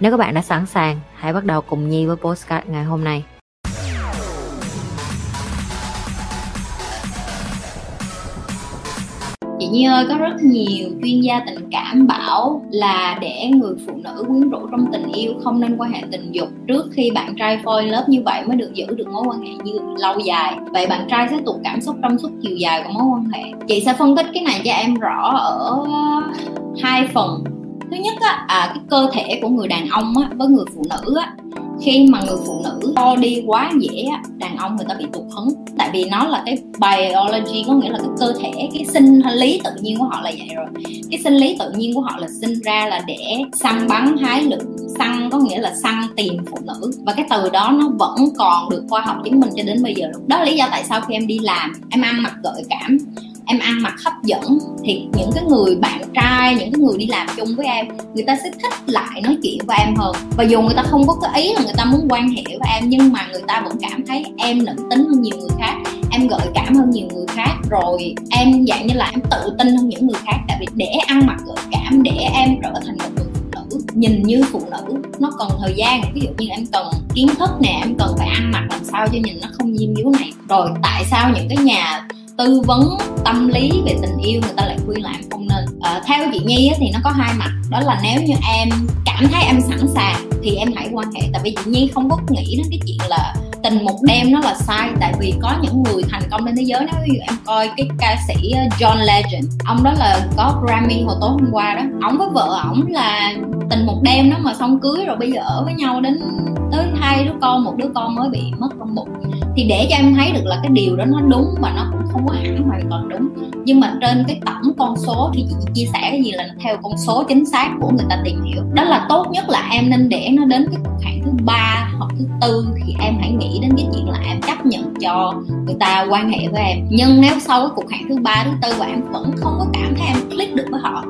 Nếu các bạn đã sẵn sàng, hãy bắt đầu cùng Nhi với postcard ngày hôm nay. Chị Nhi ơi, có rất nhiều chuyên gia tình cảm bảo là để người phụ nữ quyến rũ trong tình yêu không nên quan hệ tình dục trước khi bạn trai phôi lớp như vậy mới được giữ được mối quan hệ như lâu dài. Vậy bạn trai sẽ tụt cảm xúc trong suốt chiều dài của mối quan hệ. Chị sẽ phân tích cái này cho em rõ ở hai phần thứ nhất á à, cái cơ thể của người đàn ông á với người phụ nữ á khi mà người phụ nữ to đi quá dễ á đàn ông người ta bị tụt hứng. Tại vì nó là cái biology có nghĩa là cái cơ thể cái sinh lý tự nhiên của họ là vậy rồi. Cái sinh lý tự nhiên của họ là sinh ra là để săn bắn hái lượm săn có nghĩa là săn tìm phụ nữ. Và cái từ đó nó vẫn còn được khoa học chứng minh cho đến bây giờ đó là lý do tại sao khi em đi làm em ăn mặc gợi cảm em ăn mặc hấp dẫn thì những cái người bạn trai, những cái người đi làm chung với em, người ta sẽ thích lại nói chuyện với em hơn. Và dù người ta không có cái ý là người ta muốn quan hệ với em, nhưng mà người ta vẫn cảm thấy em nữ tính hơn nhiều người khác, em gợi cảm hơn nhiều người khác. Rồi em dạng như là em tự tin hơn những người khác, tại vì để ăn mặc gợi cảm, để em trở thành một người phụ nữ, nhìn như phụ nữ, nó cần thời gian. Ví dụ như em cần kiến thức nè, em cần phải ăn mặc làm sao cho nhìn nó không diêm dúa này. Rồi tại sao những cái nhà tư vấn tâm lý về tình yêu người ta lại khuyên là em không nên. À, theo chị nhi thì nó có hai mặt đó là nếu như em cảm thấy em sẵn sàng thì em hãy quan hệ. Tại vì chị nhi không có nghĩ đến cái chuyện là tình một đêm nó là sai tại vì có những người thành công trên thế giới nếu ví dụ em coi cái ca sĩ ờ, John Legend ông đó là có Grammy hồi tối hôm qua đó. Ông với vợ ổng là tình một đêm đó mà xong cưới rồi bây giờ ở với nhau đến tới hai đứa con một đứa con mới bị mất trong bụng thì để cho em thấy được là cái điều đó nó đúng và nó cũng không có hẳn hoàn toàn đúng. Nhưng mà trên cái tổng con số thì chị chia sẻ cái gì là theo con số chính xác của người ta tìm hiểu. Đó là tốt nhất là em nên để nó đến cái cuộc hẹn thứ ba hoặc thứ tư thì em hãy nghĩ đến cái chuyện là em chấp nhận cho người ta quan hệ với em. Nhưng nếu sau cái cuộc hẹn thứ ba, thứ tư và em vẫn không có cảm thấy em click được với họ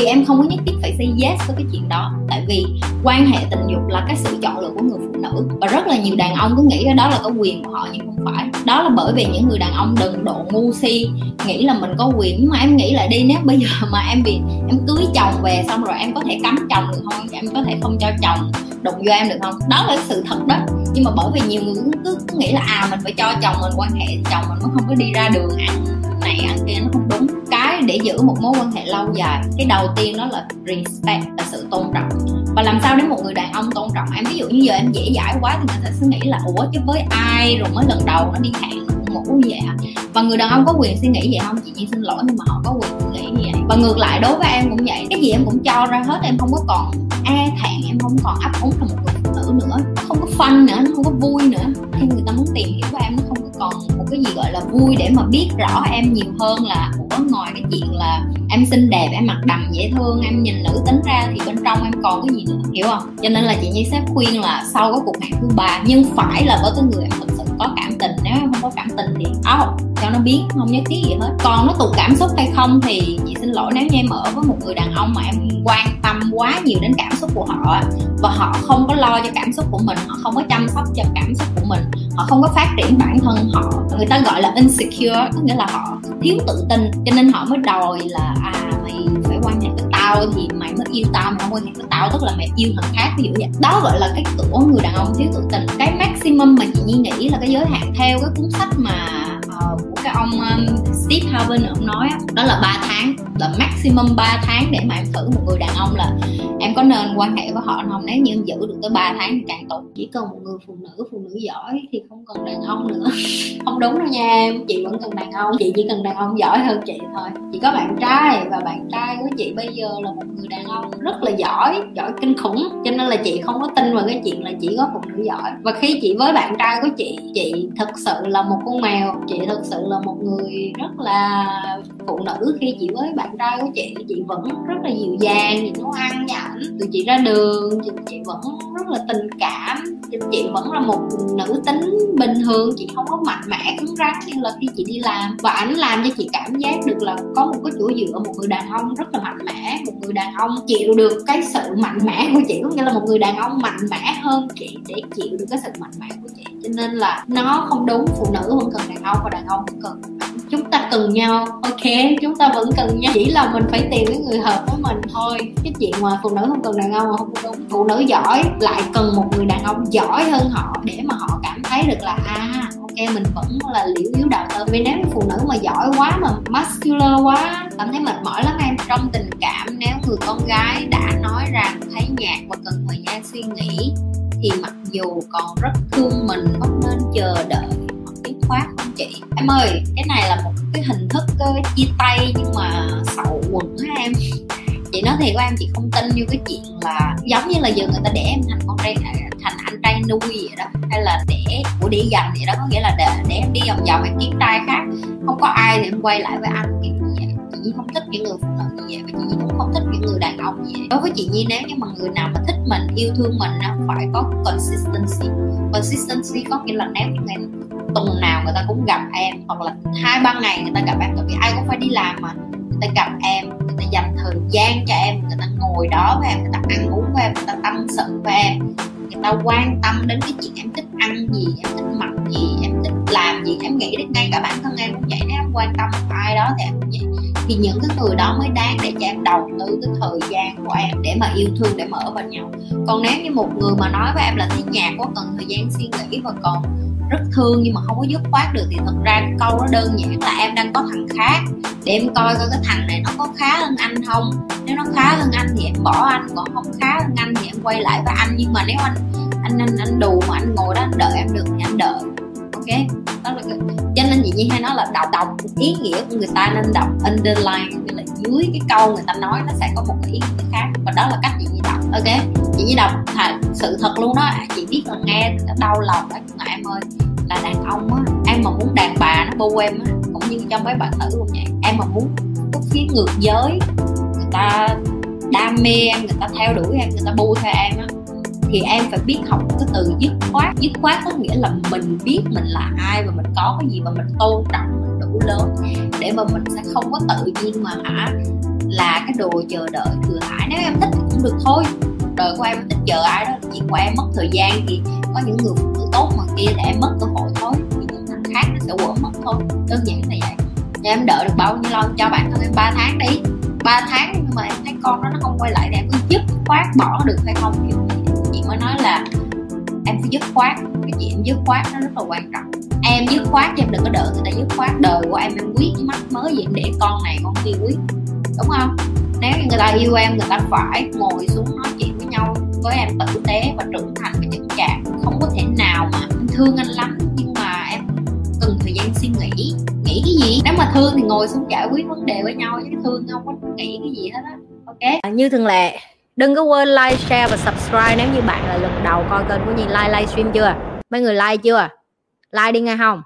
thì em không có nhất thiết phải say yes với cái chuyện đó. Tại vì quan hệ tình dục là cái sự chọn lựa của người phụ nữ. Và rất là nhiều đàn ông cứ nghĩ cái đó là có quyền của họ nhưng không phải. Đó là bởi vì những người đàn ông đừng độ ngu si nghĩ là mình có quyền. Nhưng mà em nghĩ lại đi nếu bây giờ mà em bị em cưới chồng về xong rồi em có thể cấm chồng được không? Em có thể không cho chồng đụng vô em được không? Đó là sự thật đó. Nhưng mà bởi vì nhiều người cứ, cứ nghĩ là à mình phải cho chồng mình quan hệ chồng mình mới không có đi ra đường ăn này ăn kia nó không đúng cái để giữ một mối quan hệ lâu dài. Cái đầu tiên đó là respect, là sự tôn trọng. Và làm sao để một người đàn ông tôn trọng? Em ví dụ như giờ em dễ dãi quá thì người ta sẽ nghĩ là, ủa, chứ với ai? Rồi mới lần đầu nó đi hẹn ngủ vậy hả và người đàn ông có quyền suy nghĩ vậy không? Chị chỉ xin lỗi nhưng mà họ có quyền suy nghĩ như vậy. Và ngược lại, đối với em cũng vậy. Cái gì em cũng cho ra hết, em không có còn e thẹn, em không còn ấp úng là một người phụ nữ nữa. Nó không có phân nữa nó không có vui nữa. Khi người ta muốn tìm hiểu của em, nó không còn một cái gì gọi là vui để mà biết rõ em nhiều hơn là, ủa, ngoài cái chuyện là em xinh đẹp, em mặc đầm dễ thương, em nhìn nữ tính ra thì bên trong em còn cái gì nữa, hiểu không? Cho nên là chị nhi sẽ khuyên là sau cái cuộc hẹn thứ ba, nhưng phải là với cái người em thật sự có cảm tình, nếu em không có cảm tình thì out cho nó biết không nhất thiết gì hết. Còn nó tụt cảm xúc hay không thì chị xin lỗi nếu như em ở với một người đàn ông mà em quan tâm quá nhiều đến cảm xúc của họ và họ không có lo cho cảm xúc của mình, họ không có chăm sóc cho cảm xúc của mình họ không có phát triển bản thân họ. Người ta gọi là insecure, có nghĩa là họ thiếu tự tin. Cho nên họ mới đòi là à mày phải quan hệ với tao thì mày mới yêu tao mày không quan hệ với tao tức là mày yêu thằng khác, ví dụ vậy. Đó gọi là cái của người đàn ông thiếu tự tin. Cái maximum mà chị nhi nghĩ là cái giới hạn theo cái cuốn sách mà Steve Harvey ông nói đó là 3 tháng, là maximum 3 tháng để mà em thử một người đàn ông là em có nên quan hệ với họ không? Nếu như em giữ được tới 3 tháng thì càng tốt. Chỉ cần một người phụ nữ phụ nữ giỏi thì không cần đàn ông nữa. Không đúng đâu nha em, chị vẫn cần đàn ông. Chị chỉ cần đàn ông giỏi hơn chị thôi. Chị có bạn trai và bạn trai của chị bây giờ là một người đàn ông rất là giỏi giỏi kinh khủng. Cho nên là chị không có tin vào cái chuyện là chỉ có phụ nữ giỏi. Và khi chị với bạn trai của chị chị thực sự là một con mèo. Chị thực sự là một người rất là phụ nữ khi chị với bạn trai của chị chị vẫn rất là dịu dàng chị nấu ăn cho ảnh từ chị ra đường chị, chị vẫn rất là tình cảm. Chị, chị vẫn là một nữ tính bình thường chị không có mạnh mẽ cứng rắn như là khi chị đi làm. Và ảnh làm cho chị cảm giác được là có một cái chỗ dựa một người đàn ông rất là mạnh mẽ một người đàn ông chịu được cái sự mạnh mẽ của chị có nghĩa là một người đàn ông mạnh mẽ hơn chị để chịu được cái sự mạnh mẽ của chị. Cho nên là nó không đúng phụ nữ vẫn cần đàn ông và đàn ông vẫn cần chúng ta cần nhau, ok? Chúng ta vẫn cần nhau. Chỉ là mình phải tìm cái người hợp với mình thôi. Cái chuyện mà phụ nữ không cần đàn ông là không đúng phụ nữ giỏi, lại cần một người đàn ông giỏi hơn họ để mà họ cảm thấy được là à ok, mình vẫn là liễu yếu đạo tơ. Vì nếu phụ nữ mà giỏi quá, mà muscular quá, cảm thấy mệt mỏi lắm em. Trong tình cảm, nếu người con gái đã nói rằng thấy nhạt và cần thời gian suy nghĩ, thì mặc dù còn rất thương mình không nên chờ đợi hoặc không chị. Em ơi cái này là một cái hình thức uh, chia tay nhưng mà sậu quần hả em. Chị nói thiệt của em chị không tin như cái chuyện là giống như là giờ người ta để em thành con trai à, thành anh trai nuôi vậy đó hay là để của đi dành vậy đó có nghĩa là để, để em đi vòng vòng em kiếm trai khác. Không có ai thì em quay lại với anh kiểu như vậy. Chị không thích những người phụ nữ như vậy và chị nhi cũng không thích những người đàn ông như vậy. Đối với chị Nhi nếu như mà người nào mà thích mình yêu thương mình nó phải có consistency. Consistency có nghĩa là nếu như ngày tuần nào người ta cũng gặp em, hoặc là hai, ba ngày người ta gặp em, tại vì ai cũng phải đi làm mà. Người ta gặp em, người ta dành thời gian cho em, người ta ngồi đó với em, người ta ăn uống với em, người ta tâm sự với em. Người ta quan tâm đến cái chuyện em thích ăn gì, em thích mặc gì, em thích làm gì, em nghĩ đến ngay cả bản thân em cũng vậy nếu em quan tâm ai đó thì em cũng vậy. Thì những cái người đó mới đáng để cho em đầu tư cái thời gian của em để mà yêu thương, để mở bên nhau. Còn nếu như một người mà nói với em là thấy nhạc có cần thời gian suy nghĩ và còn rất thương nhưng mà không có dứt khoát được. Thì thật ra câu đó đơn giản là em đang có thằng khác để em coi coi cái thằng này nó có khá hơn anh không. Nếu nó khá hơn anh thì em bỏ anh, còn không khá hơn anh thì em quay lại với anh. Nhưng mà nếu anh anh anh anh đù mà anh ngồi đó anh đợi em được thì anh đợi. Ok? Đó là cho nên chị nhi hay nói là đọc đọc ý nghĩa của người ta nên đọc underline nghĩa là dưới cái câu người ta nói nó sẽ có một cái ý nghĩa khác. Và đó là cách chị nhi ok, chị chỉ đọc thật sự thật luôn đó. À, chị biết là nghe đau lòng đó nhưng mà em ơi, là đàn ông á, em mà muốn đàn bà nó bu em á, cũng như trong mấy bạn nữ luôn vậy em mà muốn có phía ngược giới, người ta đam mê em, người ta theo đuổi em, người ta bu theo em á, thì em phải biết học cái từ dứt khoát. Dứt khoát có nghĩa là mình biết mình là ai và mình có cái gì mà mình tôn trọng, mình đủ lớn để mà mình sẽ không có tự nhiên mà hả là cái đồ chờ đợi, thừa thải nếu em thích cũng được thôi. Đời của em thích chờ ai đó chuyện của em mất thời gian thì có những người phụ nữ tốt mà kia để em mất cơ hội thôi. Thì những thằng khác nó sẽ quở mất thôi. Đơn giản là vậy. Thì em đợi được bao nhiêu lâu? Cho bản thân em 3 tháng đi. 3 tháng nhưng mà em thấy con đó nó không quay lại thì em cứ dứt khoát bỏ được hay không thì chị mới nói là em phải dứt khoát. Cái chuyện dứt khoát nó rất là quan trọng. Em dứt khoát cho em đừng có đợi người ta dứt khoát. Đời của em em quyết mắt mới gì để con này, con kia quyết đúng không? Nếu như người ta yêu em người ta phải ngồi xuống nói chuyện với nhau với em tử tế và trưởng thành và chững trạng không có thể nào mà em thương anh lắm nhưng mà em cần thời gian suy nghĩ. Nghĩ cái gì? Nếu mà thương thì ngồi xuống giải quyết vấn đề với nhau chứ thương không có nghĩ cái gì hết á. Ok. À, như thường lệ đừng có quên like share và subscribe nếu như bạn là lần đầu coi kênh của Nhi like livestream chưa? Mấy người like chưa? Like đi nghe không?